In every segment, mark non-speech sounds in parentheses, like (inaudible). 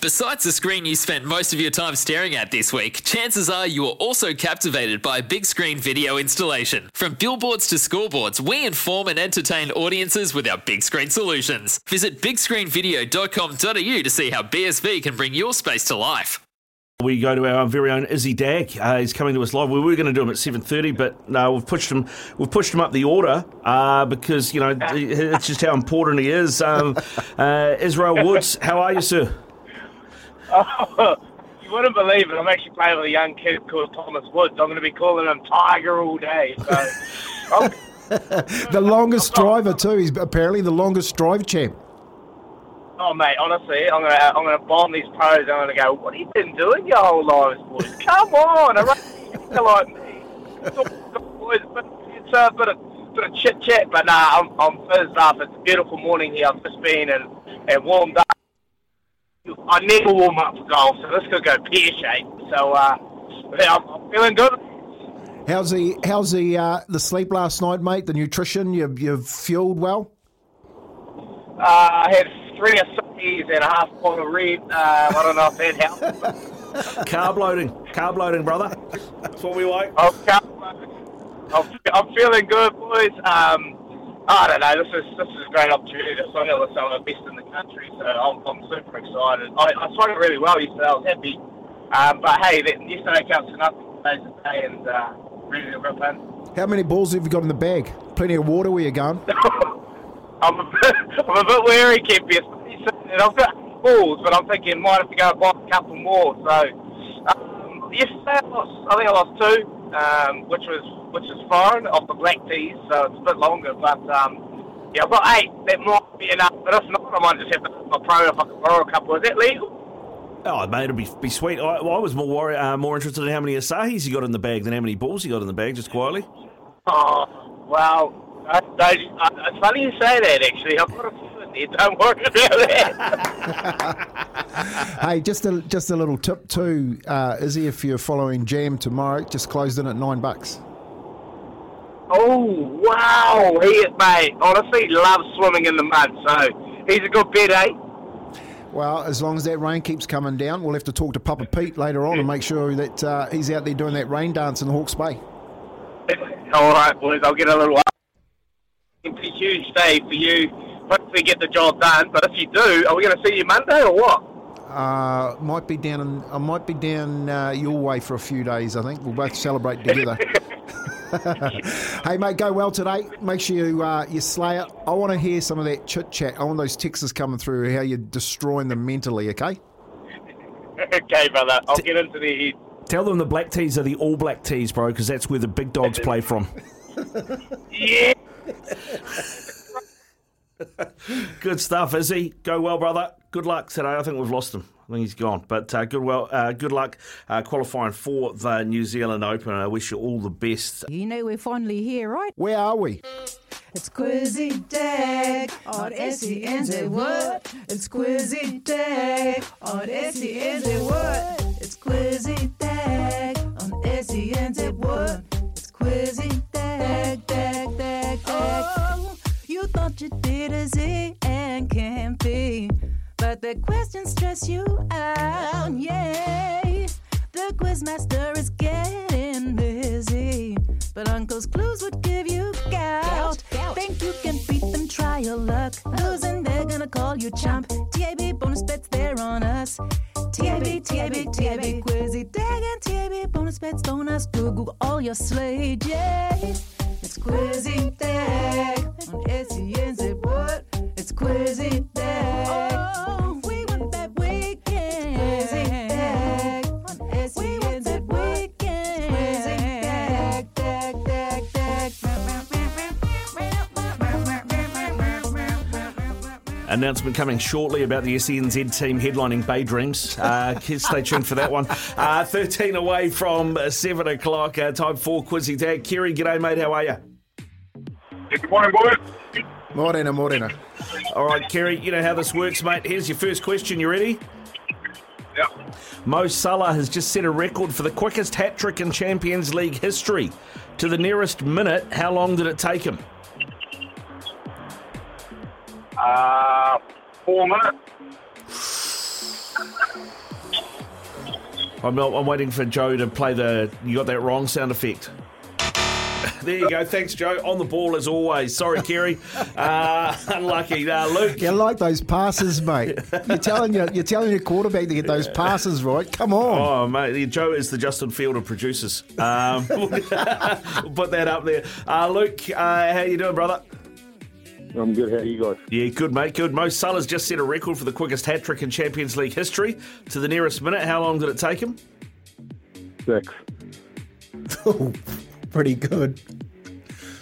Besides the screen you spent most of your time staring at this week, chances are you are also captivated by a big screen video installation. From billboards to scoreboards, we inform and entertain audiences with our big screen solutions. Visit bigscreenvideo.com.au to see how BSV can bring your space to life. We go to our very own Izzy Dagg. Uh, he's coming to us live. We were going to do him at seven thirty, but no, we've pushed him. We've pushed him up the order uh, because you know it's just how important he is. Um, uh, Israel Woods, how are you, sir? Oh, (laughs) you wouldn't believe it. I'm actually playing with a young kid called Thomas Woods. I'm going to be calling him Tiger all day. So, (laughs) the longest driver too. He's apparently the longest drive champ. oh mate, honestly, I'm going to I'm to bomb these pros. I'm going to go. What have you been doing your whole lives, boys? Come on, a racer like me. It's all boys, but it's uh, a bit of bit of chit chat. But nah, I'm I'm fizzed up. It's a beautiful morning here. I've just been and and warmed up. I never warm up for golf, so this could go pear shaped. So uh, yeah, I'm, I'm feeling good. How's the how's the uh, the sleep last night, mate? The nutrition you've you've fueled well. Uh, I had three Asahi's and a half pint of red. Uh, I don't know if that helped. (laughs) Carb loading, carb loading, brother. That's what we like. I'm, I'm, I'm feeling good, boys. Um, I don't know. This is this is a great opportunity to sign with some of the best in the country. So I'm, I'm super excited. I, I swung it really well yesterday. I was happy. Um, but hey, that, yesterday counts for nothing. Today's the day, and uh, ready to rip in. How many balls have you got in the bag? Plenty of water where you're going? (laughs) I'm a bit, I'm a bit wary, Kempius. And I've got balls, but I'm thinking might have to go and buy a couple more. So um, yesterday, I, lost, I think I lost two, um, which was which is fine off the black tees, so it's a bit longer. But um, yeah, I've got eight. That might be enough. But if not, I might just have to my pro if I can borrow a couple. Is that legal? Oh, mate, it'd be, be sweet. I, I was more worried, uh, more interested in how many Asahis you got in the bag than how many balls you got in the bag, just quietly. Oh, well, I, I, I, it's funny you say that, actually. I've got a few in there. Don't worry about that. (laughs) hey, just a just a little tip too, uh, Izzy. If you're following Jam tomorrow, just closed in at nine bucks. Oh, wow. He, mate, honestly, loves swimming in the mud, so he's a good bet, eh? Well, as long as that rain keeps coming down, we'll have to talk to Papa Pete later on and make sure that uh, he's out there doing that rain dance in the Hawke's Bay. All right, boys, I'll get a little up. It's a huge day for you. Hopefully, get the job done. But if you do, are we going to see you Monday or what? Uh, might be down. In, I might be down uh, your way for a few days. I think we'll both celebrate together. (laughs) hey mate, go well today. Make sure you uh, you slay it. I want to hear some of that chit chat. I want those texts coming through. How you're destroying them mentally. Okay. (laughs) okay, brother. I'll get into the head. Tell them the black tees are the all black tees, bro, because that's where the big dogs (laughs) play from. Yeah. (laughs) Good stuff, Izzy. Go well, brother. Good luck today. I think we've lost him. I think he's gone. But uh, good well, uh, good luck uh, qualifying for the New Zealand Open. I wish you all the best. You know we're finally here, right? Where are we? It's Quizzy Dag on SENZ What? It's Quizzy Dag on SENZ What? It's Quizzy Dag on SENZ What? It's Quizzy Dag, Dag, Dag, Dag. Oh, you thought you did a Z and can't be. But the questions stress you out, yeah. The quizmaster is getting busy. But Uncle's clues would give you gout. Think you can beat them, try your luck. Losing, they're gonna call you chump. TAB bonus bets, they're on us. TAB, TAB, TAB, Quizzy Dag and TAB bonus bets, don't ask Google all your slate, yeah. Announcement coming shortly about the SENZ team headlining Bay Dreams. Uh, kids, stay tuned for that one. Uh, 13 away from uh, 7 o'clock. Uh, time for Quizzy Dag. Kerry, g'day, mate. How are you? Good morning, boys. Morena, morena. All right, Kerry, you know how this works, mate. Here's your first question. You ready? Yeah. Mo Salah has just set a record for the quickest hat trick in Champions League history. To the nearest minute, how long did it take him? Uh, four minutes. I'm, I'm waiting for Joe to play the you got that wrong sound effect. (laughs) There you go. Thanks, Joe. On the ball as always. Sorry, Kerry. (laughs) Uh, unlucky. Uh, Luke. You like those passes, mate. You're telling your, you're telling your quarterback to get those passes right. Come on. Oh, mate. Joe is the Justin Field of producers. Um, (laughs) we'll put that up there. Uh, Luke, uh, how you doing, brother? I'm good. How are you guys? Yeah, good, mate. Good. Mo Salah's just set a record for the quickest hat trick in Champions League history. To the nearest minute, how long did it take him? Six. (laughs) Oh, Pretty good.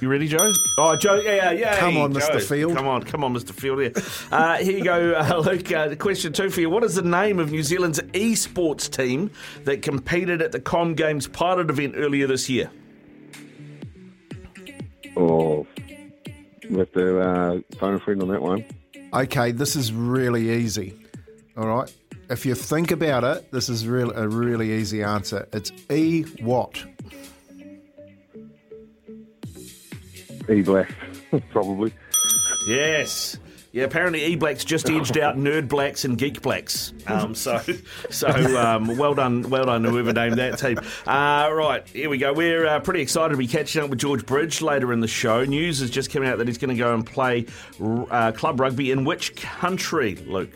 You ready, Joe? Oh, Joe, yeah, yeah. yeah. Come on, Joe. Mr. Field. Come on, come on, Mr. Field. Here, uh, here you go, (laughs) uh, Luke. Uh, question two for you. What is the name of New Zealand's esports team that competed at the Com Games pilot event earlier this year? Oh, we the uh, phone a friend on that one. Okay, this is really easy. All right. If you think about it, this is real, a really easy answer. It's E what? E Black, (laughs) probably. Yes. Yeah, apparently E Blacks just edged out Nerd Blacks and Geek Blacks. Um, so, (laughs) so um, well done, well done, whoever named that team. Uh, right, here we go. We're uh, pretty excited to be catching up with George Bridge later in the show. News has just come out that he's going to go and play uh, club rugby in which country, Luke?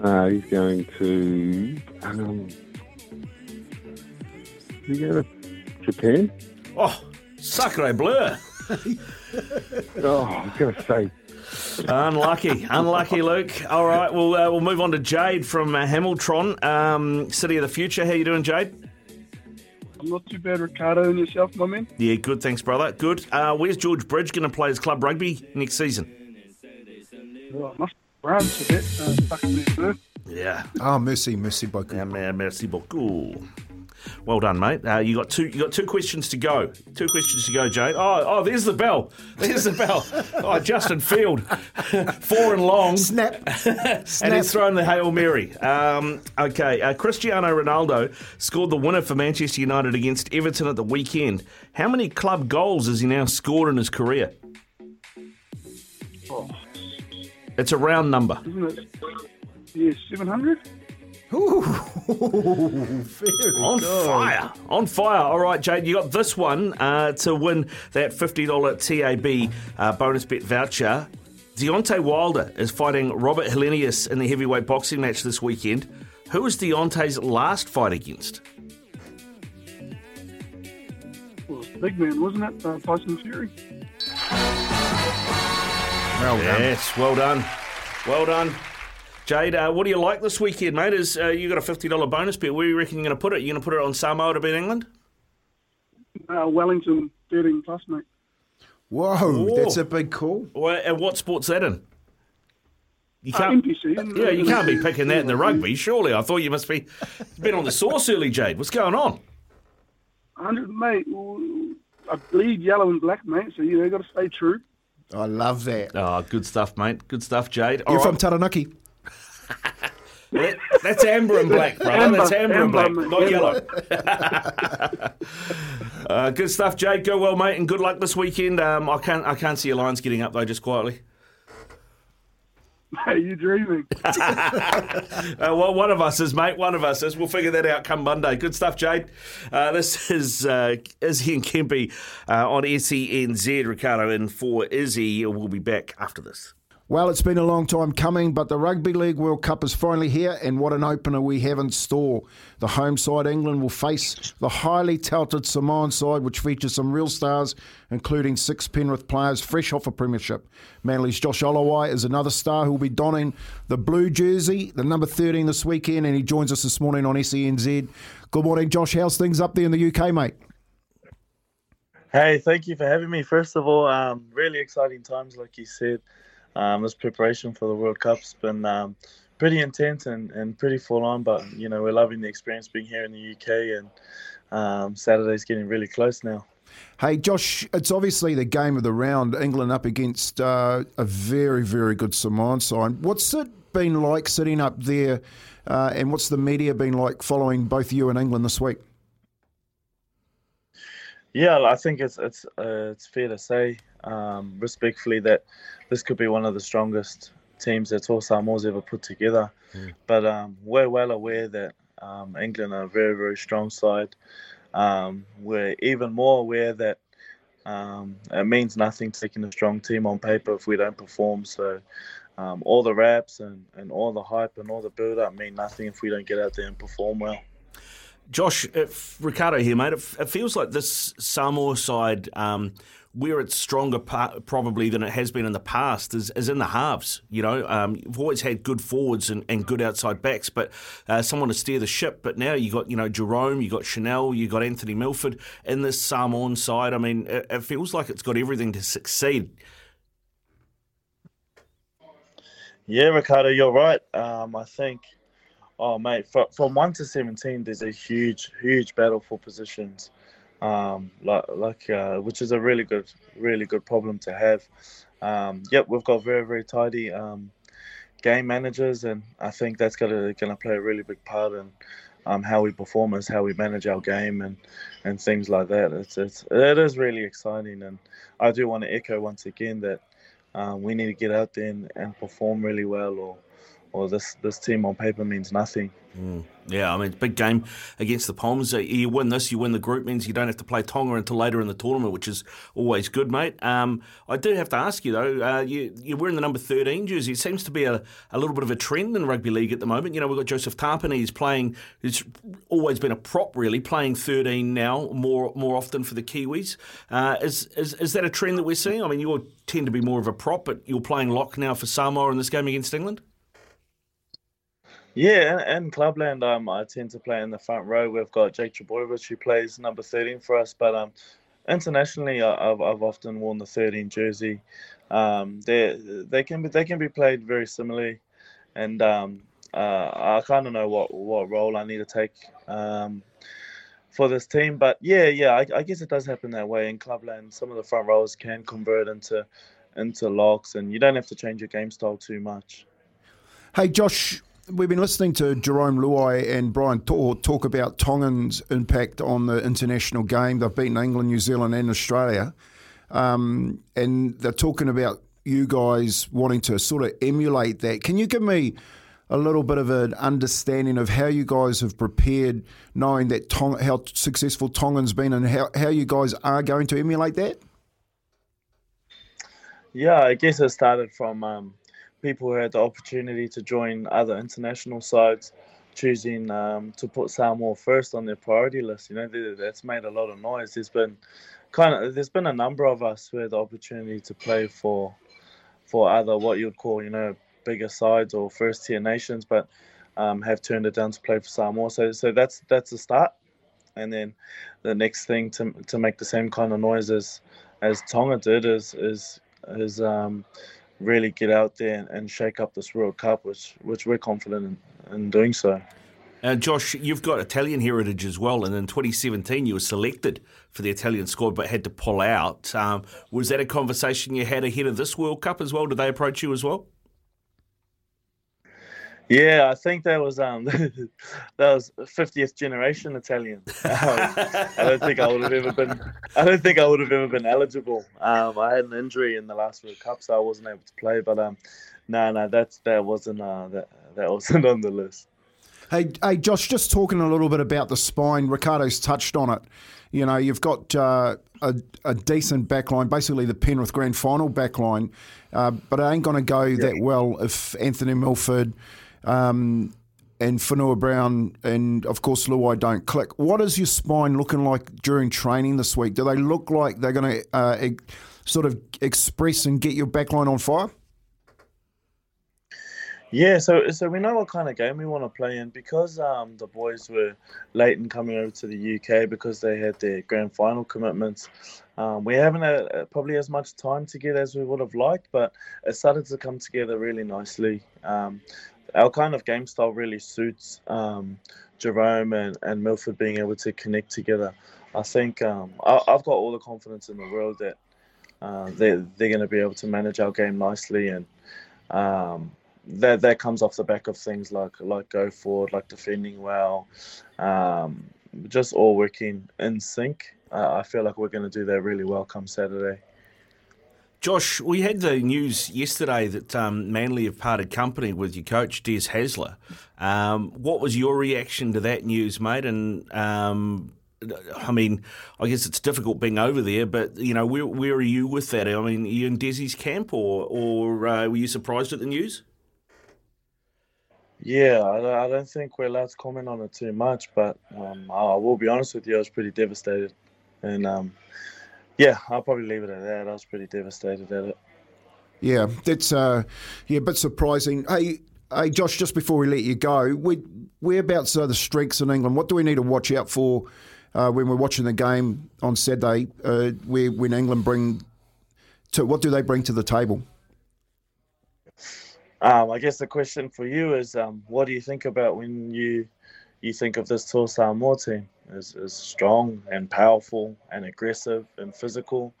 Uh, he's going to. Um, he go to Japan? Oh, sacre bleu. (laughs) Oh, I'm going to say. Unlucky, unlucky, Luke. All right, we'll uh, we'll move on to Jade from uh, Hamilton, um, City of the Future. How you doing, Jade? I'm not too bad, Ricardo, and yourself, my man. Yeah, good. Thanks, brother. Good. Uh, where's George Bridge going to play his club rugby next season? Well, I must run a bit. Uh, stuck in there, sir. Yeah. Oh, merci, merci beaucoup. Yeah, man, merci beaucoup. Well done, mate. Uh, you got two. You got two questions to go. Two questions to go, Jade. Oh, oh, there's the bell. There's the bell. Oh, Justin Field, (laughs) four and long. Snap. (laughs) and he's thrown the Hail Mary. Um, okay, uh, Cristiano Ronaldo scored the winner for Manchester United against Everton at the weekend. How many club goals has he now scored in his career? Oh, It's a round number. isn't it? Yeah, 700? Ooh, (laughs) On good. fire. On fire. All right, Jade, you got this one uh, to win that $50 TAB uh, bonus bet voucher. Deontay Wilder is fighting Robert Helenius in the heavyweight boxing match this weekend. Who was Deontay's last fight against? Well, big man, wasn't it? Uh, Tyson Fury. Well done. Yes, well done. Well done. Jade, uh, what do you like this weekend, mate? Is uh, you got a fifty dollar bonus bet? Where do you reckon you're going to put it? You going to put it on Samoa to beat England? Uh, Wellington, 13 plus, mate. Whoa, Oh. that's a big call. Well, and what sport's that in? You Uh, can't. NPC. isn't Yeah, you can't be (laughs) picking that in the rugby, surely. I thought you must be been on the sauce early, Jade. What's going on? 100, mate. I bleed yellow and black, mate, so you got to stay true. I love that. Oh, good stuff, mate. Good stuff, Jade. All You're from. Taranaki. That- that's amber and black, brother. Amber, that's amber, and black, not yellow. (laughs) uh, good stuff, Jade. Go well, mate, and good luck this weekend. Um, I can't, I can't see your lines getting up though. Just quietly. Hey, you dreaming. (laughs) Uh, well, one of us is, mate. One of us is. We'll figure that out come Monday. Good stuff, Jade. Uh, this (laughs) is uh, Izzy and Kempe uh, on SENZ. Ricardo in for Izzy. We'll be back after this. Well, it's been a long time coming, but the Rugby League World Cup is finally here, and what an opener we have in store. The home side, England, will face the highly touted Samoan side, which features some real stars, including six Penrith players fresh off a premiership. Manly's Josh Aloiai is another star who will be donning the blue jersey, the number 13 this weekend, and he joins us this morning on SENZ. Good morning, Josh. How's things up there in the UK, mate? Hey, thank you for having me. First of all, um, really exciting times, like you said. Um, this preparation for the World Cup's been um, pretty intense and, and pretty full on, but you know we're loving the experience being here in the UK, and um, Saturday's getting really close now. Hey, Josh, it's obviously the game of the round, England up against uh, a very, very good Samoan side. What's it been like sitting up there, uh, and what's the media been like following both you and England this week? Yeah, I think it's it's uh, it's fair to say, um, respectfully, that this could be one of the strongest teams that all Samoa's ever put together. Mm. But um, we're well aware that um, England are a very very strong side. Um, we're even more aware that um, it means nothing taking a strong team on paper if we don't perform. So um, all the raps and, and all the hype and all the build up mean nothing if we don't get out there and perform well. Josh, if, Ricardo here, mate. It, it, feels like this Samoa side, um, where it's stronger probably than it has been in the past, is, is in the halves. You know, um, you've always had good forwards and, and good outside backs, but uh, someone to steer the ship. But now you got you know Jarome, you got Chanel, you got Anthony Milford in this Samoan side. I mean, it, it feels like it's got everything to succeed. Yeah, Ricardo, you're right. Um, I think Oh, mate, from, from 1 to 17, there's a huge, huge battle for positions, um, like, like uh, which is a really good, really good problem to have. Um, yep, we've got very, very tidy um, game managers, and I think that's going to play a really big part in um, how we perform as how we manage our game and, and things like that. It's, it's, it is really exciting, and I do want to echo once again that um, we need to get out there and, and perform really well or or this this team on paper means nothing. Mm. Yeah, I mean, big game against the Poms. Uh, you win this, you win the group, means you don't have to play Tonga until later in the tournament, which is always good, mate. Um, I do have to ask you, though, uh, you, you're wearing the number 13 jersey. It seems to be a, a little bit of a trend in rugby league at the moment. You know, we've got Joseph Tapine, he's playing, he's always been a prop, really, playing 13 now more more often for the Kiwis. Uh, is, is, is that a trend that we're seeing? I mean, you tend to be more of a prop, but you're playing lock now for Samoa in this game against England? Yeah, and Clubland, um, I tend to play in the front row. We've got Jake Trbojevic who plays number 13 for us, but um, internationally, I've, I've often worn the 13 jersey. Um, they they can be they can be played very similarly, and um, uh, I kind of know what what role I need to take um, for this team. But yeah, yeah, I, I guess it does happen that way in Clubland. Some of the front rows can convert into into locks, and you don't have to change your game style too much. Hey, Josh, We've been listening to Jarome Luai and Brian To'o talk about Tongan's impact on the international game. They've beaten England, New Zealand, and Australia. Um, and they're talking about you guys wanting to sort of emulate that. Can you give me a little bit of an understanding of how you guys have prepared, knowing that Tong- how successful Tongan's been, and how, how you guys are going to emulate that? Yeah, I guess it started from um, people who had the opportunity to join other international sides choosing um, to put Samoa first on their priority list. You know, that's made a lot of noise. There's been kind of there's been a number of us who had the opportunity to play for for other what you'd call you know bigger sides or first tier nations, but um, have turned it down to play for Samoa. So so that's that's a start. And then the next thing to to make the same kind of noise as as Tonga did is is is um, really get out there and, shake up this World Cup, which which we're confident in, in doing so. Uh, Josh, you've got Italian heritage as well, and in 2017 you were selected for the Italian squad but had to pull out. Um, was that a conversation you had ahead of this World Cup as well? Did they approach you as well? Yeah, I think that was um (laughs) that was fiftieth generation Italian. Um, (laughs) I don't think I would have ever been. I don't think I would have ever been eligible. Um, I had an injury in the last World Cup, so I wasn't able to play. But um, no, no, that's that wasn't uh, that that wasn't on the list. Hey, hey, Josh, just talking a little bit about the spine. Ricardo's touched on it. You know, you've got uh, a, a, decent backline, basically the Penrith Grand Final backline, uh, but it ain't going to go yeah. that well if Anthony Milford um, and Fonua-Brown and of course Luai don't click. What is your spine looking like during training this week? Do they look like they're going to uh, sort of express and get your backline on fire? Yeah, so so we know what kind of game we want to play in because um, the boys were late in coming over to the UK because they had their grand final commitments. Um, we haven't had uh, probably as much time together as we would have liked, but it started to come together really nicely. Um, our kind of game style really suits um, Jarome and, and Milford being able to connect together I think um, I, I've got all the confidence in the world that uh, they're, they're going to be able to manage our game nicely. And um, that, that comes off the back of things like, like go forward, like defending well, um, just all working in sync. Uh, I feel like we're going to do that really well come Saturday. Josh, we had the news yesterday that um, Manly have parted company with your coach, Des Hasler. Um, what was your reaction to that news, mate? And um, I mean, I guess it's difficult being over there, but you know, where where are you with that? I mean, are you in Desi's camp, or or uh, were you surprised at the news? Yeah, I, don't think we're allowed to comment on it too much, but um, I, I will be honest with you, I was pretty devastated, and um, yeah, I'll probably leave it at that. I was pretty devastated at it. Yeah, that's uh, yeah, a bit surprising. Hey, hey, Josh, just before we let you go, we, whereabouts are the streaks in England? What do we need to watch out for uh, when we're watching the game on Saturday? Uh, where when England bring to what do they bring to the table? Um, I guess the question for you is, um, what do you think about when you you think of this Toa Samoa team? Is is strong and powerful and aggressive and physical.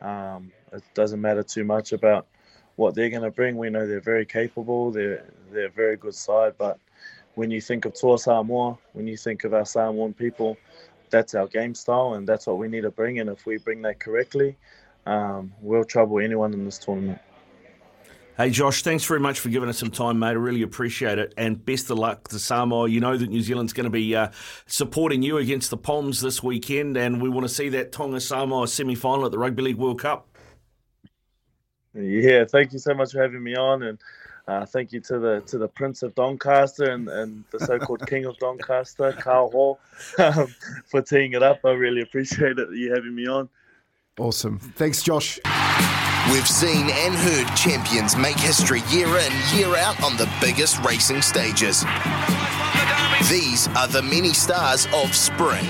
Um, it doesn't matter too much about what they're going to bring. We know they're very capable. They're they're a very good side. But when you think of Toa Samoa, when you think of our Samoan people, that's our game style, and that's what we need to bring. And if we bring that correctly, um, we'll trouble anyone in this tournament. Hey, Josh, thanks very much for giving us some time, mate. I really appreciate it. And best of luck to Samoa. You know that New Zealand's going to be uh, supporting you against the Poms this weekend, and we want to see that Tonga Samoa semi final at the Rugby League World Cup. Yeah, thank you so much for having me on, and uh, thank you to the to the Prince of Doncaster and, and the so-called King of Doncaster, (laughs) Carl Hall, um, for teeing it up. I really appreciate it you having me on. Awesome, thanks, Josh. We've seen and heard champions make history year in, year out on the biggest racing stages. These are the many stars of spring.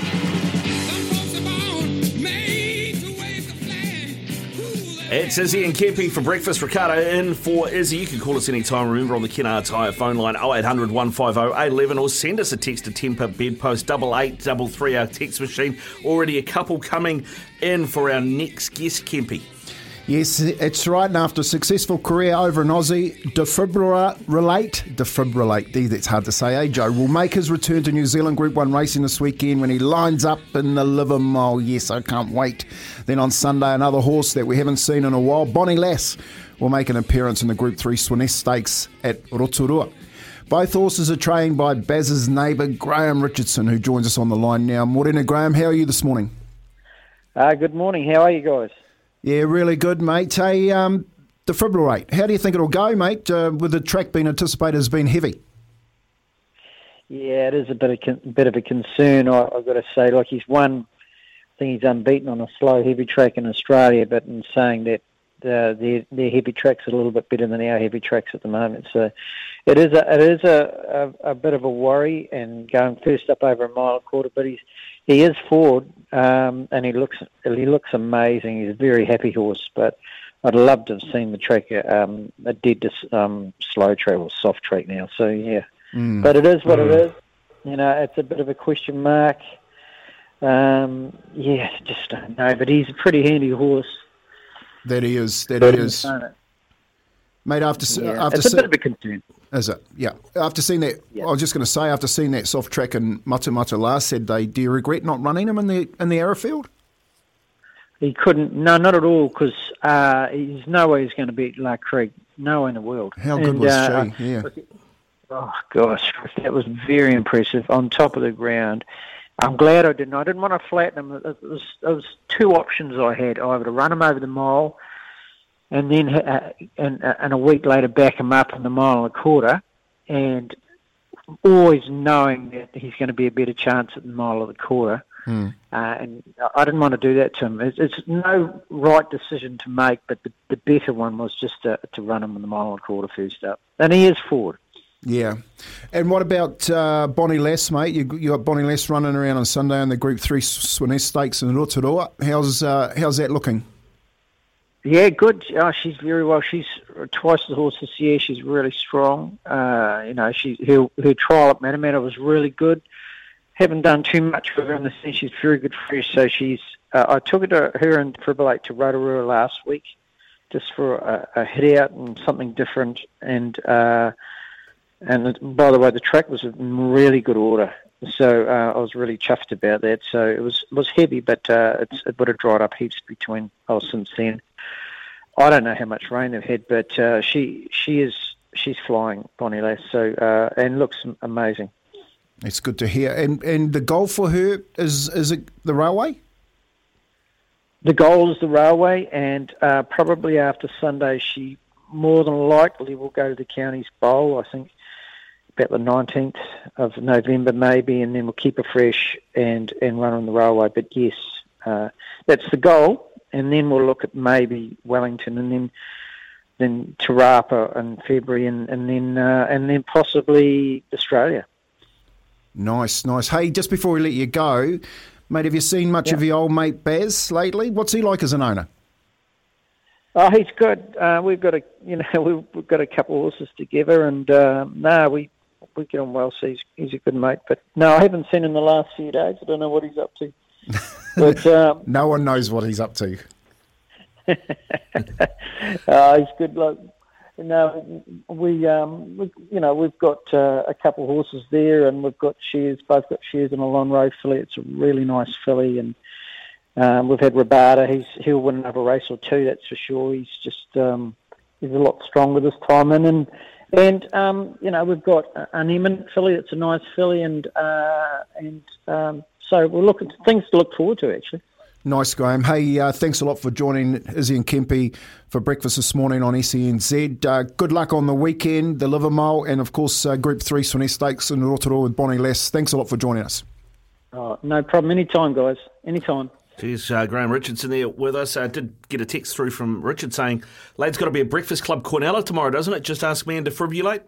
It's Izzy and Kempi for breakfast. Ricardo in for Izzy. You can call us anytime. Remember on the Kennard Tyre phone line 0800 150 811 or send us a text to Temper Bedpost 8833, our text machine. Already a couple coming in for our next guest, Kempi. Yes, it's right. And after a successful career over in Aussie, defibrillate, defibrillate, Gee, that's hard to say, eh, Joe, will make his return to New Zealand Group 1 racing this weekend when he lines up in the Livamol. Yes, I can't wait. Then on Sunday, another horse that we haven't seen in a while, Bonnie Lass, will make an appearance in the Group 3 Sweynesse Stakes at Rotorua. Both horses are trained by Baz's neighbour, Graham Richardson, who joins us on the line now. Morena, Graham, how are you this morning? Uh, good morning. How are you guys? Yeah, really good, mate. Hey, um, defibrillate. How do you think it'll go, mate? Uh, with the track being anticipated as being heavy. Yeah, it is a bit of con- bit of a concern. I, I've got to say, like he's won. I think he's unbeaten on a slow heavy track in Australia, but in saying that uh, their their heavy tracks are a little bit better than our heavy tracks at the moment. So it is a it is a, a, a bit of a worry and going first up over a mile quarter, but he's he is forward um, and he looks he looks amazing. He's a very happy horse, but I'd love to have seen the track um, a dead um, slow track or soft track now. So yeah, Mm. but it is what Mm. it is. You know, it's a bit of a question mark. Um, yeah, just don't know. But he's a pretty handy horse. That he is. That he is. Mate, after Yeah, after it's a bit of a concern. Is it? Yeah. After seeing that, Yeah. I was just going to say, after seeing that soft track in Matamata last Saturday, do you regret not running him in the in the Arrowfield? He couldn't. No, not at all. Because uh, there's no way he's going to beat La Crique. No way in the world. How good And, was uh, she? Yeah. Oh gosh, that was very impressive on top of the ground. I'm glad I didn't. I didn't want to flatten him. It was, it was two options I had: either to run him over the mile, and then uh, and, uh, and a week later back him up in the mile and a quarter, and always knowing that he's going to be a better chance at the mile of the quarter. Hmm. Uh, and I didn't want to do that to him. It's, it's no right decision to make, but the, the better one was just to, to run him in the mile and a quarter first up. And he is forward. Yeah. And what about uh, Bonnie Lass, mate? You, you got Bonnie Lass running around on Sunday in the Group 3 Sweynesse Stakes in Rotorua. How's, uh, how's that looking? Yeah, good. Oh, she's very well. She's twice the horse this year. She's really strong. Uh, you know, she her, her trial at Matamata was really good. haven't done too much with her in the sense she's very good fresh. So she's uh, I took her to her and Triple Eight to Rotorua last week, just for a, a hit out and something different. And uh, and by the way, the track was in really good order. So uh, I was really chuffed about that. So it was was heavy, but uh, it's, it would have dried up heaps between oh since then. I don't know how much rain they've had, but uh, she she is she's flying Bonnie Lass. So uh, and looks amazing. It's good to hear. And and the goal for her is is it the railway? The goal is the railway, and uh, probably after Sunday, she more than likely will go to the Counties Bowl. I think about the 19th of November, maybe, and then we'll keep her fresh and, and run on the railway. But yes, uh, that's the goal, and then we'll look at maybe Wellington, and then then Te Rapa in February, and, and then uh, and then possibly Australia. Nice, nice. Hey, just before we let you go, mate, have you seen much Yeah. of your old mate Baz lately? What's he like as an owner? Oh, he's good. Uh, we've got a, you know, we've, (laughs) we've got a couple of horses together, and uh, no, we we get on well. So he's he's a good mate. But no, I haven't seen him the last few days. I don't know what he's up to. (laughs) But um, No one knows what he's up to. uh, (laughs) he's good. You know, we, um, we, you know, we've got uh, a couple of horses there, and we've got shares. Both got shares in a Lonhro filly. It's a really nice filly, and um, we've had Rabada. He's he'll win another race or two. That's for sure. He's just um, he's a lot stronger this time, and and and um, you know we've got an eminent filly. It's a nice filly, and uh, and um, so we're looking things to look forward to actually. Nice, Graham. Hey, uh, thanks a lot for joining Izzy and Kempi for breakfast this morning on SENZ. Uh, good luck on the weekend, the Livamol, and of course, uh, Group 3 Sweynesse Stakes in Rotorua with Bonnie Lass. Thanks a lot for joining us. Oh, no problem. Anytime, guys. Anytime. Geez, uh, Graham Richardson there with us. I did get a text through from Richard saying, Lade's got to be a Breakfast Club Cornella tomorrow, doesn't it? Just ask me and defibrillate.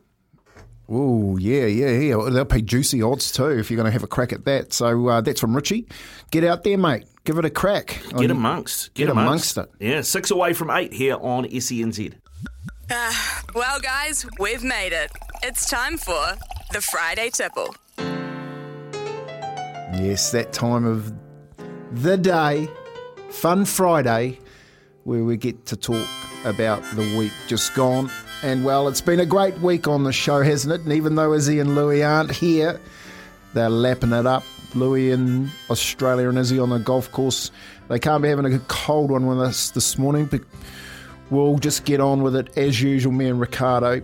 Oh, yeah, yeah, yeah. They'll pay juicy odds too if you're going to have a crack at that. So uh, that's from Richie. Get out there, mate. Give it a crack. Get amongst. Get amongst it. Yeah, six away from eight here on E SENZ. Ah, well, guys, we've made it. It's time for the Friday Tipple. Yes, that time of the day, Fun Friday, where we get to talk about the week just gone. And well, it's been a great week on the show, hasn't it? And even though Izzy and Louie aren't here, they're lapping it up. Louie in Australia and Izzy on the golf course. They can't be having a cold one with us this morning, but we'll just get on with it as usual, me and Ricardo.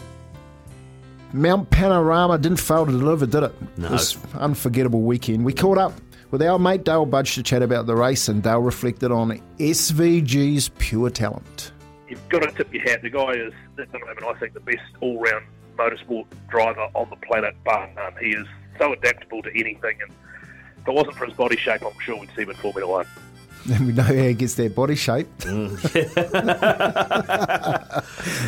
Mount Panorama didn't fail to deliver, did it? No. It was an unforgettable weekend. We caught up with our mate Dale Budge to chat about the race, and Dale reflected on SVG's pure talent. you've got to tip your hat. The guy is, at the moment, I think, the best all-round motorsport driver on the planet, bar none. He is so adaptable to anything, and if it wasn't for his body shape, I'm sure we'd see him in Formula One. And we know how he gets their body shape. (laughs) (laughs)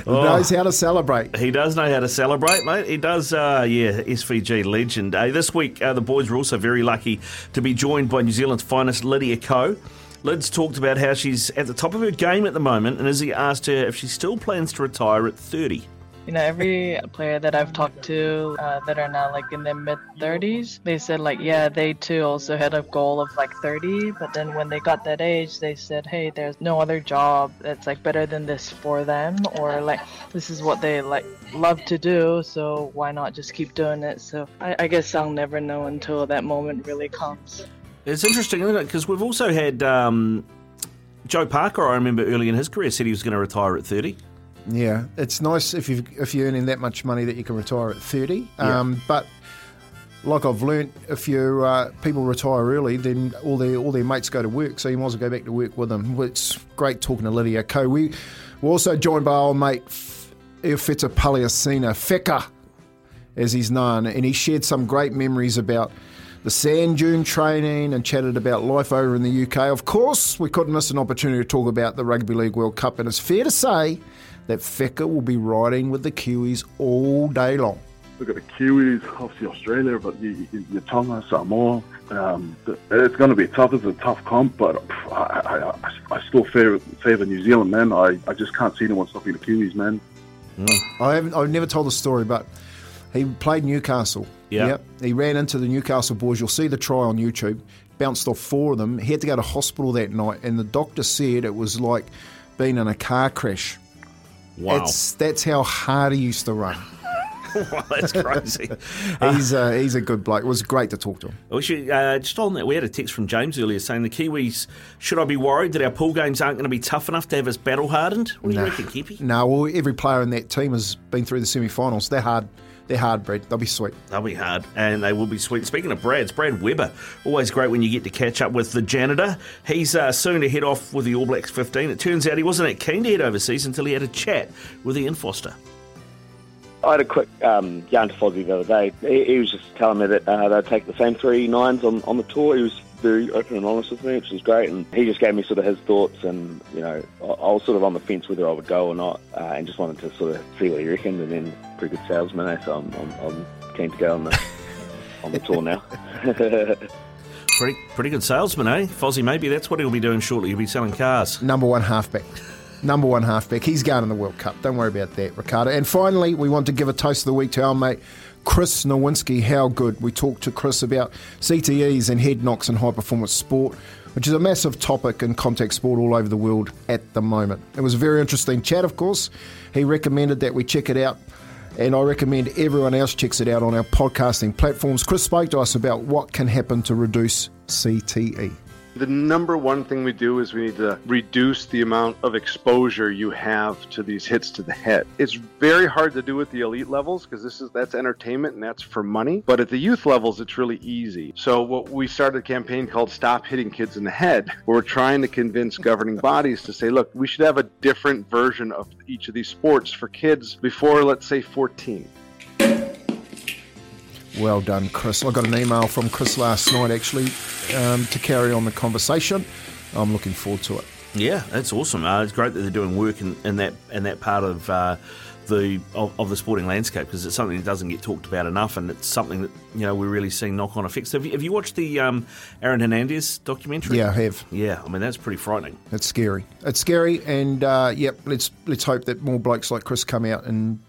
Oh. Knows how to celebrate. He does know how to celebrate, mate. He does, uh, yeah, SVG legend. Uh, this week, uh, the boys were also very lucky to be joined by New Zealand's finest Lydia Ko. Lid's talked about how she's at the top of her game at the moment, and Izzy asked her if she still plans to retire at 30. You know, every player that I've talked to uh, that are now like in their mid 30s, they said like, yeah, they too also had a goal of like 30, but then when they got that age, they said, hey, there's no other job that's like better than this for them, or like this is what they like love to do, so why not just keep doing it? So I, I guess I'll never know until that moment really comes. It's interesting, isn't it? Because we've also had um, Joe Parker, I remember early in his career, said he was going to retire at 30. Yeah, it's nice if you if you're earning that much money that you can retire at 30. Yeah. Um, but like I've learnt, if you uh, people retire early, then all their all their mates go to work, so you might as well go back to work with them. It's great talking to Lydia Ko. We we're also joined by our mate Eufeta Paliacina Feka, as he's known, and he shared some great memories about the sand dune training and chatted about life over in the UK. Of course, we couldn't miss an opportunity to talk about the Rugby League World Cup, and it's fair to say that Feka will be riding with the Kiwis all day long. Look at the Kiwis, obviously Australia, but you, you, your Tonga, Samoa. Um, th- it's going to be tough. It's a tough comp, but I, I, I, I still favour, favour New Zealand, man. I, I just can't see anyone stopping the Kiwis, man. I haven't. I've never told the story, but He played Newcastle. Yeah. Yep. He ran into the Newcastle boys. You'll see the try on YouTube. Bounced off four of them. He had to go to hospital that night, and the doctor said it was like being in a car crash. Wow. That's, that's how hard he used to run. (laughs) wow, that's crazy. (laughs) he's, uh, he's a good bloke. It was great to talk to him. We should, uh, just on that, we had a text from James earlier saying the Kiwis, should I be worried that our pool games aren't going to be tough enough to have us battle hardened? What do you reckon, Kippy? No, well, every player in that team has been through the semi-finals. They're hard. They're hard, bread. They'll be sweet. They'll be hard, and they will be sweet. Speaking of Brad's, Brad Weber, always great when you get to catch up with the janitor. He's uh, soon to head off with the All Blacks 15. It turns out he wasn't that keen to head overseas until he had a chat with Ian Foster. I had a quick um, yarn to Fozzie the other day. He, he was just telling me that uh, they'd take the same three nines on, on the tour. He was very open and honest with me, which was great. And he just gave me sort of his thoughts. And, you know, I, I was sort of on the fence whether I would go or not uh, and just wanted to sort of see what he reckoned. And then, pretty good salesman, eh? So I'm, I'm, I'm keen to go on the, (laughs) on the tour now. (laughs) Pretty, pretty good salesman, eh? Fozzie, maybe that's what he'll be doing shortly. He'll be selling cars. Number one halfback. Number one halfback. He's going in the World Cup. Don't worry about that, Ricardo. And finally, we want to give a toast of the week to our mate Chris Nowinski. How good. We talked to Chris about CTEs and head knocks in high performance sport, which is a massive topic in contact sport all over the world at the moment. It was a very interesting chat, of course. He recommended that we check it out. And I recommend everyone else checks it out on our podcasting platforms. Chris spoke to us about what can happen to reduce. CTE. The number one thing we do is we need to reduce the amount of exposure you have to these hits to the head. It's very hard to do at the elite levels because this is that's entertainment and that's for money. But at the youth levels, it's really easy. So what we started a campaign called "Stop Hitting Kids in the Head," where we're trying to convince governing bodies to say, look, we should have a different version of each of these sports for kids before, let's say, 14. Well done, Chris. I got an email from Chris last night actually um, to carry on the conversation. I'm looking forward to it. Yeah, that's awesome. Uh, it's great that they're doing work in, in that in that part of uh, the of, of the sporting landscape because it's something that doesn't get talked about enough, and it's something that you know we're really seeing knock on effects. Have you, have you watched the um, Aaron Hernandez documentary? Yeah, I have. Yeah, I mean that's pretty frightening. It's scary. It's scary, and uh, yep, let's let's hope that more blokes like Chris come out and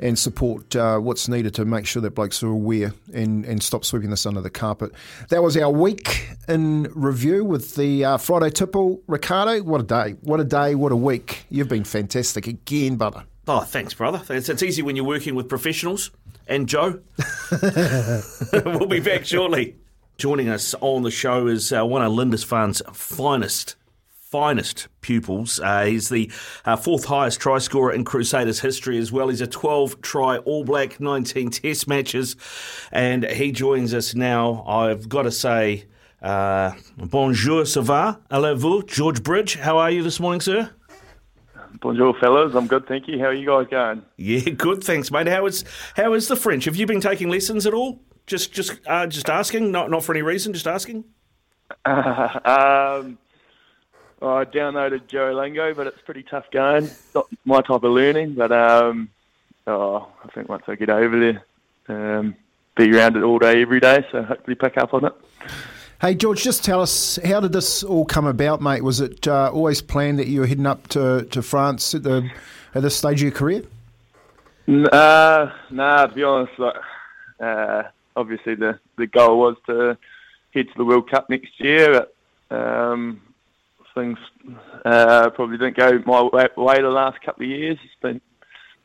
and support uh, what's needed to make sure that blokes are aware and, and stop sweeping this under the carpet. That was our week in review with the uh, Friday tipple. Ricardo, what a day! What a day! What a week! You've been fantastic again, brother. Oh, thanks, brother. It's, it's easy when you're working with professionals. And Joe, (laughs) we'll be back shortly. Joining us on the show is uh, one of Lindisfarne's finest, finest pupils. Uh, he's the uh, fourth highest try scorer in Crusaders history as well. He's a 12 try All Black, 19 Test matches, and he joins us now. I've got to say, uh, bonjour, ça va? Allez-vous? George Bridge, how are you this morning, sir? Bonjour, fellas. I'm good, thank you. How are you guys going? Yeah, good. Thanks, mate. How is how is the French? Have you been taking lessons at all? Just just uh, just asking, not not for any reason, just asking. (laughs) um, I downloaded Duolingo, but it's pretty tough going. Not my type of learning, but um, oh, I think once I get over there, um, be around it all day, every day, so hopefully pick up on it. Hey George, just tell us how did this all come about, mate? Was it uh, always planned that you were heading up to, to France at the at this stage of your career? N- Uh, nah, to be honest, like, uh, obviously the, the goal was to head to the World Cup next year, but um, things uh, probably didn't go my way, the last couple of years. It's been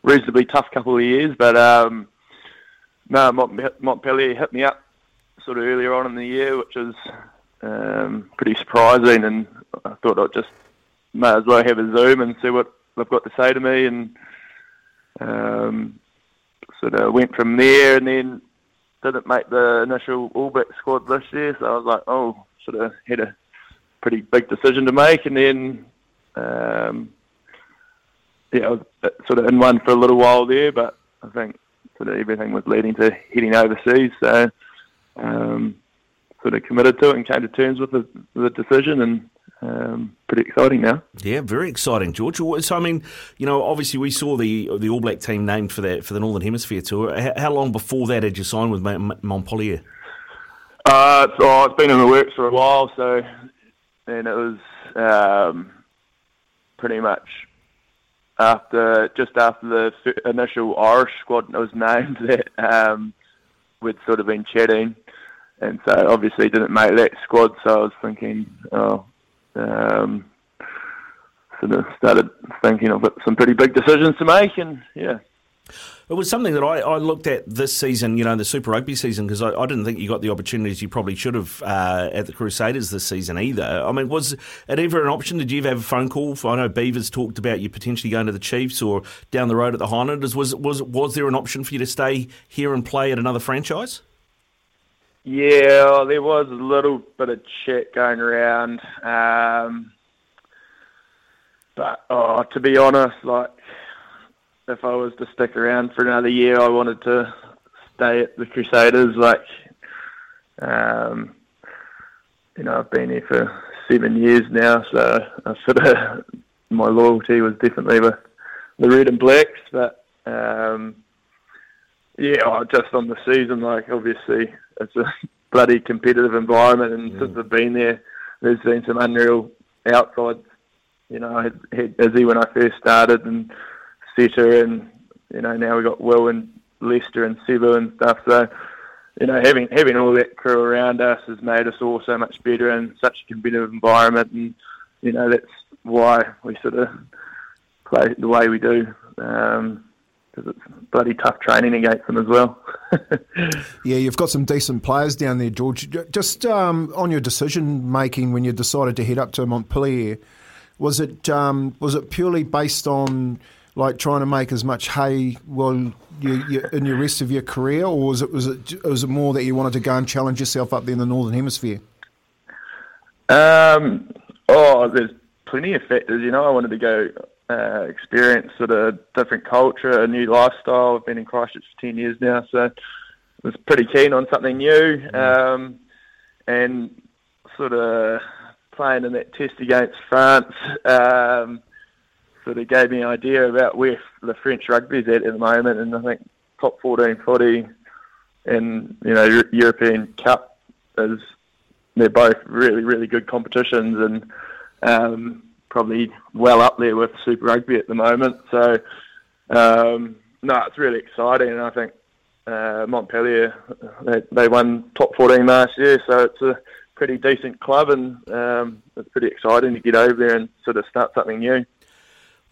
reasonably tough couple of years, but um, no, Mont- Montpellier hit me up sort of earlier on in the year, which was um, pretty surprising, and I thought I'd just may as well have a Zoom and see what they've got to say to me, and um, sort of went from there, and then didn't make the initial All Black squad this year, so I was like, oh, sort of had a pretty big decision to make, and then um, yeah, I was sort of in one for a little while there, but I think sort of everything was leading to heading overseas, so um, sort of committed to it and came to terms with the, the decision, and um, pretty exciting now. Yeah, very exciting, George. So I mean, you know, obviously we saw the the All Black team named for that for the Northern Hemisphere tour. How, how long before that had you signed with Mon- Montpellier? Uh, it's, oh, it's been in the works for a while, so and it was um, pretty much after just after the initial Irish squad was (laughs) named that um, we'd sort of been chatting, and so obviously didn't make that squad. So I was thinking, oh, um, sort of started thinking of some pretty big decisions to make, and yeah. It was something that I, I looked at this season, you know, the Super Rugby season, because I, I didn't think you got the opportunities you probably should have uh, at the Crusaders this season either. I mean, was it ever an option? Did you ever have a phone call? I know Beavers talked about you potentially going to the Chiefs or down the road at the Highlanders. Was was was there an option for you to stay here and play at another franchise? Yeah, there was a little bit of chat going around. Um, but oh, to be honest, like if I was to stick around for another year, I wanted to stay at the Crusaders. Like, um, you know, I've been here for seven years now, so I sort of (laughs) my loyalty was definitely with the red and blacks. But um, yeah, just on the season, like obviously it's a (laughs) bloody competitive environment, and since I've been there, there's been some unreal outsides. You know, I had, had Izzy when I first started, and Seta, and you know now we've got Will and Leicester and Sevu and stuff. So you know having having all that crew around us has made us all so much better and such a competitive environment, and you know that's why we sort of play the way we do. Um, because it's bloody tough training against them as well. (laughs) Yeah, you've got some decent players down there, George. Just um, on your decision making when you decided to head up to Montpellier, was it um, was it purely based on like trying to make as much hay well you, you, in your rest of your career, or was it was it was it more that you wanted to go and challenge yourself up there in the northern hemisphere? Um, oh, there's plenty of factors. You know, I wanted to go uh, experience sort of different culture, a new lifestyle. I've been in Christchurch for ten years now, so I was pretty keen on something new. Um, and sort of playing in that test against France um, sort of gave me an idea about where the French rugby is at at the moment. And I think top 14 footy and you know European Cup is they're both really really good competitions and um, probably well up there with Super Rugby at the moment. So um, no, it's really exciting, and I think uh, Montpellier they, they won top 14 last year, so it's a pretty decent club, and um, it's pretty exciting to get over there and sort of start something new.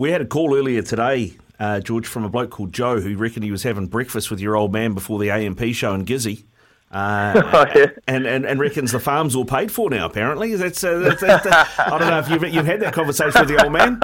We had a call earlier today, uh, George, from a bloke called Joe who reckoned he was having breakfast with your old man before the A&P show in Gizzy. Uh, (laughs) and, and, and reckons the farm's all paid for now. Apparently, that's, uh, that's, that's I don't know if you've you've had that conversation with the old man.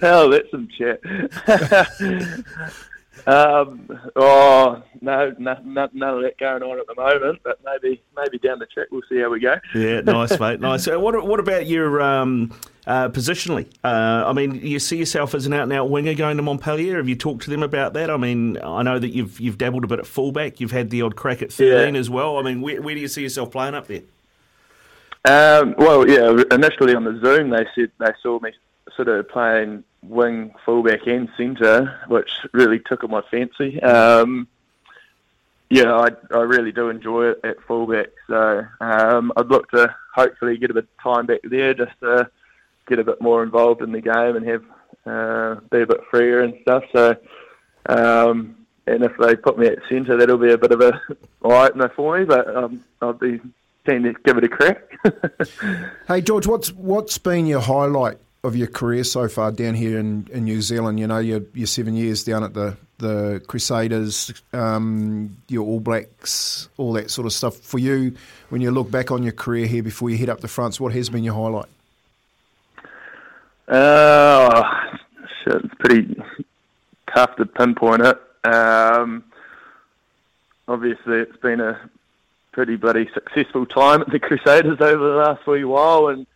Hell, (laughs) that's some shit. (laughs) um, oh no, no, no, none of that going on at the moment. But maybe, maybe down the track we'll see how we go. Yeah, nice, mate. (laughs) Nice. So what, what about your um, uh, positionally? Uh, I mean, you see yourself as an out and out winger going to Montpellier. Have you talked to them about that? I mean, I know that you've you've dabbled a bit at fullback. You've had the odd crack at thirteen as well. I mean, where, where do you see yourself playing up there? Um, well, yeah. Initially on the Zoom, they said they saw me sort of playing wing, fullback, and centre, which really took my fancy. Um, yeah, I, I really do enjoy it at fullback. So um, I'd look to hopefully get a bit of time back there, just to get a bit more involved in the game and have uh, be a bit freer and stuff. So, um, and if they put me at centre, that'll be a bit of a eye opener for me. But um, I'll be keen to give it a crack. (laughs) Hey George, what's what's been your highlight of your career so far down here in, in New Zealand? You know, your your seven years down at the the Crusaders, um, your All Blacks, all that sort of stuff. For you, when you look back on your career here before you head up the fronts, what has been your highlight? Uh, shit, it's pretty tough to pinpoint it. Um, obviously, it's been a pretty bloody successful time at the Crusaders over the last wee while, and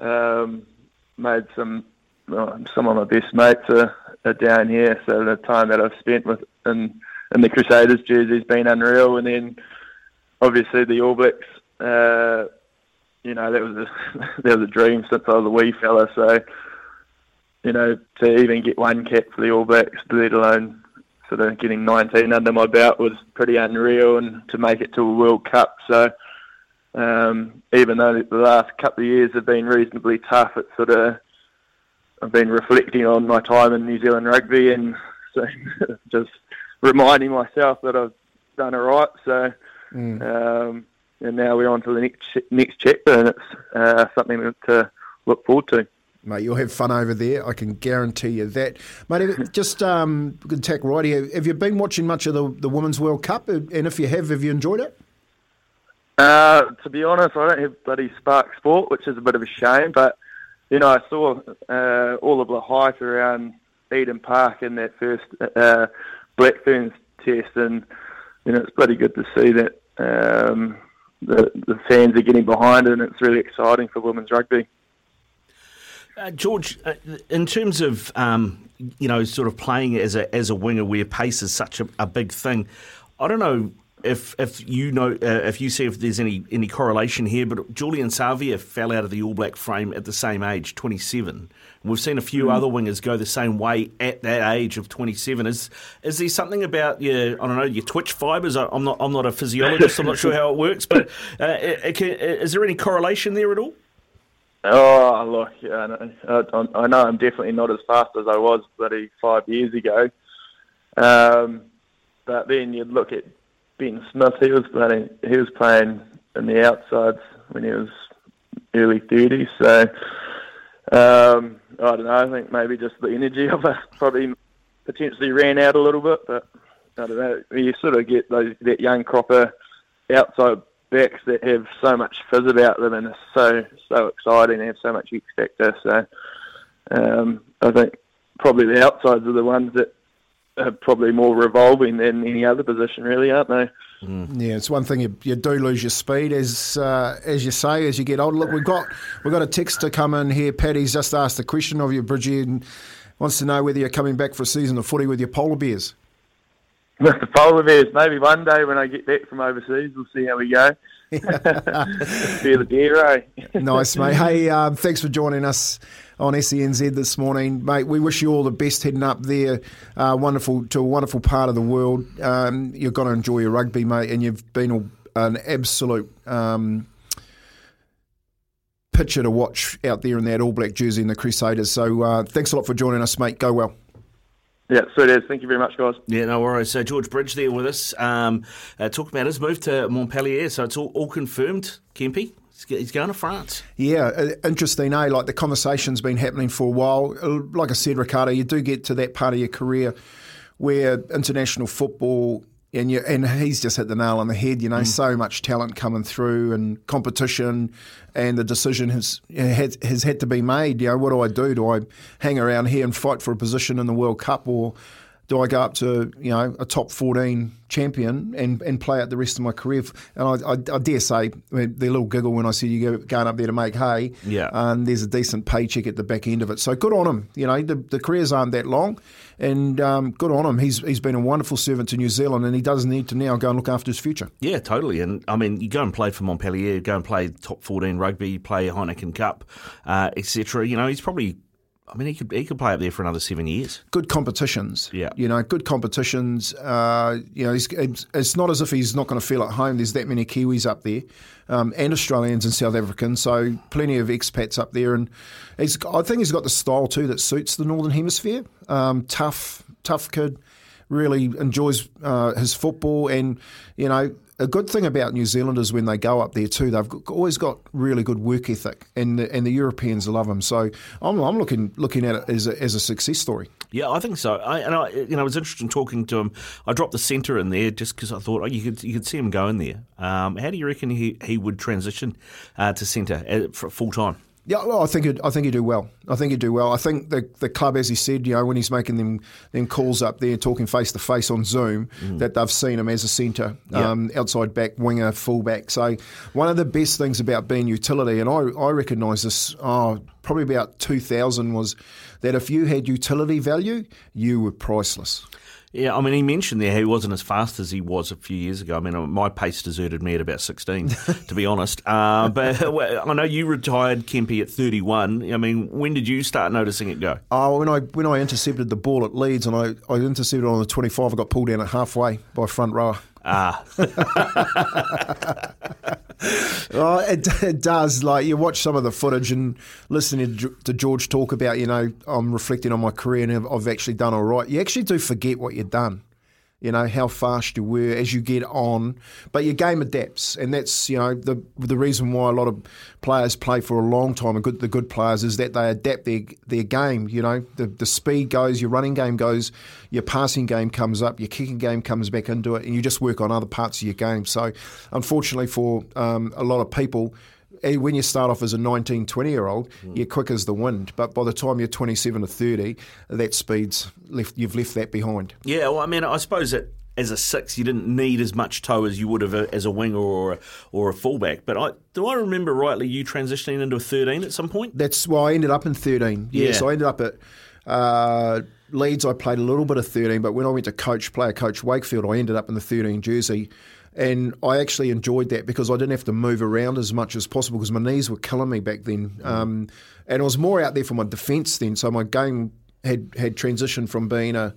um, made some. Well, some of my best mates are, are down here, so the time that I've spent with in in the Crusaders jersey has been unreal. And then, obviously, the All Blacks. Uh, you know, that was a (laughs) that was a dream since I was a wee fella. So, you know, to even get one cap for the All Blacks, let alone sort of getting 19 under my belt, was pretty unreal. And to make it to a World Cup, so um, even though the last couple of years have been reasonably tough, it's sort of I've been reflecting on my time in New Zealand rugby and (laughs) so just reminding myself that I've done it right. So, Mm. um, and now we're on to the next next chapter, and it's uh, something to look forward to. Mate, you'll have fun over there. I can guarantee you that. Mate, (laughs) just um, good tack right here. Have you been watching much of the, the Women's World Cup? And if you have, have you enjoyed it? Uh, to be honest, I don't have bloody Spark Sport, which is a bit of a shame. But you know, I saw uh, all of the hype around Eden Park in that first uh, Black Ferns test, and you know, it's bloody good to see that um, the the fans are getting behind it, and it's really exciting for women's rugby. Uh, George, uh, in terms of um, you know, sort of playing as a as a winger, where pace is such a, a big thing, I don't know if if you know uh, if you see if there's any any correlation here. But Julian Savea fell out of the All Black frame at the same age, 27. We've seen a few Mm. other wingers go the same way at that age of 27. Is is there something about your I don't know your twitch fibres? I- I'm not I'm not a physiologist. I'm not sure how it works, but uh, it, it can, is there any correlation there at all? Oh, look, yeah, I know, I, I know I'm definitely not as fast as I was bloody five years ago. Um, but then you look at Ben Smith. He was bloody, he was playing in the outsides when he was early thirties. So um, I don't know. I think maybe just the energy of it probably potentially ran out a little bit. But I don't know. You sort of get those that young cropper outside backs that have so much fizz about them and are so so exciting. They have so much X factor. So um, I think probably the outsides are the ones that are probably more revolving than any other position, really, aren't they? Yeah, it's one thing you, you do lose your speed as uh, as you say as you get older. Look, we've got we've got a text to come in here. Paddy's just asked the question of you, Bridgie, and wants to know whether you're coming back for a season of footy with your polar bears. With the polar bears, maybe one day when I get back from overseas, we'll see how we go. (laughs) (laughs) Be the bear, eh? nice, mate. Hey, um, thanks for joining us on SENZ this morning, mate. We wish you all the best heading up there. Uh, wonderful to a wonderful part of the world. Um, you're going to enjoy your rugby, mate, and you've been an absolute. Um, Picture to watch out there in that all black jersey in the Crusaders. So, uh, thanks a lot for joining us, mate. Go well. Yeah, so it is. Thank you very much, guys. Yeah, no worries. So George Bridge there with us, um, uh, talking about his move to Montpellier. So it's all, all confirmed, Kempy. He's going to France. Yeah, uh, interesting, eh? Like the conversation's been happening for a while. Uh, Like I said, Ricardo, you do get to that part of your career where international football, and you, and he's just hit the nail on the head. You know, so much talent coming through and competition, and the decision has, has has had to be made. You know, what do I do? Do I hang around here and fight for a position in the World Cup, or do I go up to you know a top fourteen champion and, and play out the rest of my career? And I, I, I dare say I mean, the little giggle when I said you go going up there to make hay. Yeah. and there's a decent paycheck at the back end of it. So good on him. You know the, the careers aren't that long, and um, good on him. He's he's been a wonderful servant to New Zealand, and he does need to now go and look after his future. Yeah, totally. And I mean, you go and play for Montpellier, go and play top 14 rugby, play Heineken Cup, uh, etc. You know, he's probably, I mean, he could he could play up there for another seven years. good competitions. Yeah. You know, good competitions. Uh, you know, he's, it's, it's not as if he's not going to feel at home. There's that many Kiwis up there, um, and Australians and South Africans. So plenty of expats up there, and he's. I think he's got the style too that suits the Northern Hemisphere. Um, tough, tough kid. Really enjoys uh, his football, and you know. A good thing about New Zealanders when they go up there too, they've always got really good work ethic, and the, and the Europeans love them. So I'm, I'm looking looking at it as a, as a success story. Yeah, I think so. I, and I, you know, it was interesting talking to him. I dropped the centre in there just because I thought oh, you could you could see him going there. Um, how do you reckon he, he would transition uh, to centre uh, full time? Yeah, well, I think he'd, I think he'd do well. I think he'd do well. I think the the club, as he said, you know, when he's making them them calls up there, talking face to face on Zoom, that they've seen him as a centre, um, outside back, winger, fullback. So one of the best things about being utility, and I I recognise this, oh, probably about two thousand was that if you had utility value, you were priceless. Yeah, I mean, he mentioned there he wasn't as fast as he was a few years ago. I mean, my pace deserted me at about 16, (laughs) to be honest. Uh, but (laughs) I know you retired Kempy at 31. I mean, when did you start noticing it go? Oh, when I when I intercepted the ball at Leeds and I, I intercepted on the twenty five, I got pulled down at halfway by a front rower. Ah. (laughs) well, it, it does. Like you watch some of the footage and listening to, George talk about, you know, I'm reflecting on my career and I've actually done all right. You actually do forget what you've done. You know how fast you were as you get on, but your game adapts, and that's you know the the reason why a lot of players play for a long time. And good the good players is that they adapt their their game. You know the the speed goes, your running game goes, your passing game comes up, your kicking game comes back into it, and you just work on other parts of your game. So, unfortunately for um, a lot of people, when you start off as a 19, 20 year old, you're quick as the wind. But by the time you're 27 or 30, that speed's left, you've left that behind. Yeah, well, I mean, I suppose that as a six, you didn't need as much toe as you would have as a winger or a, or a fullback. But I, do I remember rightly you transitioning into a 13 at some point? That's why I ended up in 13. Yeah. Yes, I ended up at uh, Leeds. I played a little bit of 13, but when I went to coach, player coach Wakefield, I ended up in the 13 jersey. And I actually enjoyed that because I didn't have to move around as much as possible because my knees were killing me back then. Um, and I was more out there for my defence then. So my game had, had transitioned from being a,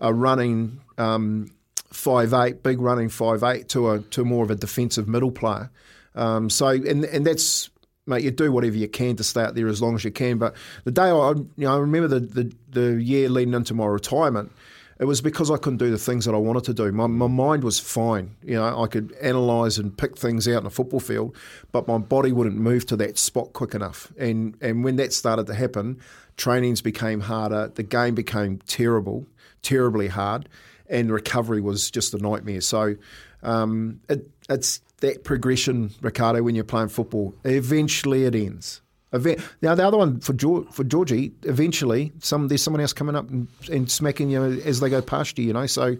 a running um, five eight, big running five eight, to a to more of a defensive middle player. Um, so and and that's mate, you do whatever you can to stay out there as long as you can. But the day I, you know, I remember the, the the year leading into my retirement. It was because I couldn't do the things that I wanted to do. My, my mind was fine. You know, I could analyse and pick things out in a football field, but my body wouldn't move to that spot quick enough. And and when that started to happen, trainings became harder. The game became terrible, terribly hard and recovery was just a nightmare. So um, it, it's that progression, Ricardo, when you're playing football. Eventually, it ends. Now the other one for George, for Georgie, eventually, some there's someone else coming up and, and smacking you as they go past you. You know, so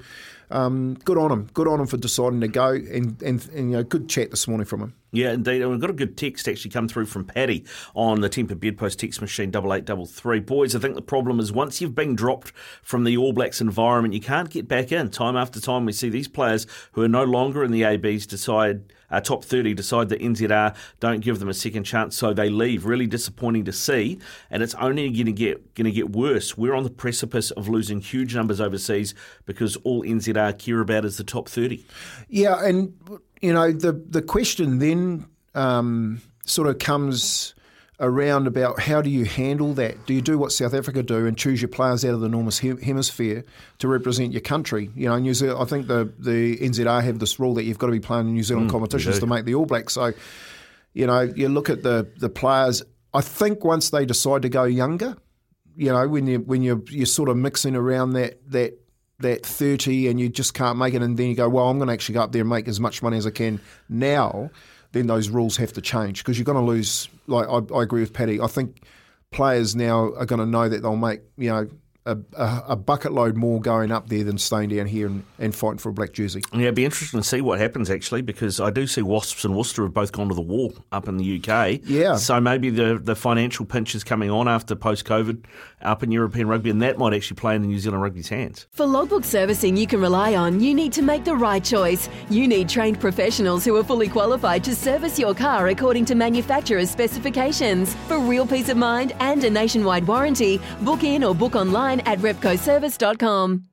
um, good on him. Good on him for deciding to go. And, and, and you know, good chat this morning from him. Yeah, indeed. And we've got a good text actually come through from Paddy on the Tempur Bedpost text machine, 8833. Boys, I think the problem is once you've been dropped from the All Blacks environment, you can't get back in. Time after time, we see these players who are no longer in the ABs decide, uh, top 30, decide that NZR don't give them a second chance, so they leave. Really disappointing to see, and it's only going to get going to get worse. We're on the precipice of losing huge numbers overseas because all NZR care about is the top 30. Yeah, and you know the the question then um, sort of comes around about how do you handle that? Do you do what South Africa do and choose your players out of the enormous he- hemisphere to represent your country? You know, New Zealand. I think the the NZR have this rule that you've got to be playing in New Zealand Mm, competitions to make the All Blacks. So, you know, you look at the the players. I think once they decide to go younger, you know, when you when you you're sort of mixing around that that that thirty and you just can't make it, and then you go, well, I'm going to actually go up there and make as much money as I can now. Then those rules have to change because you're going to lose. Like I, I agree with Paddy. I think players now are going to know that they'll make you know a, a, a bucket load more going up there than staying down here and, and fighting for a black jersey. Yeah, it'd be interesting to see what happens actually, because I do see Wasps and Worcester have both gone to the wall up in the UK. Yeah. So maybe the the financial pinch is coming on after post COVID up in European rugby, and that might actually play in the New Zealand rugby's hands. For logbook servicing you can rely on, you need to make the right choice. You need trained professionals who are fully qualified to service your car according to manufacturer's specifications. For real peace of mind and a nationwide warranty, book in or book online at repcoservice.com.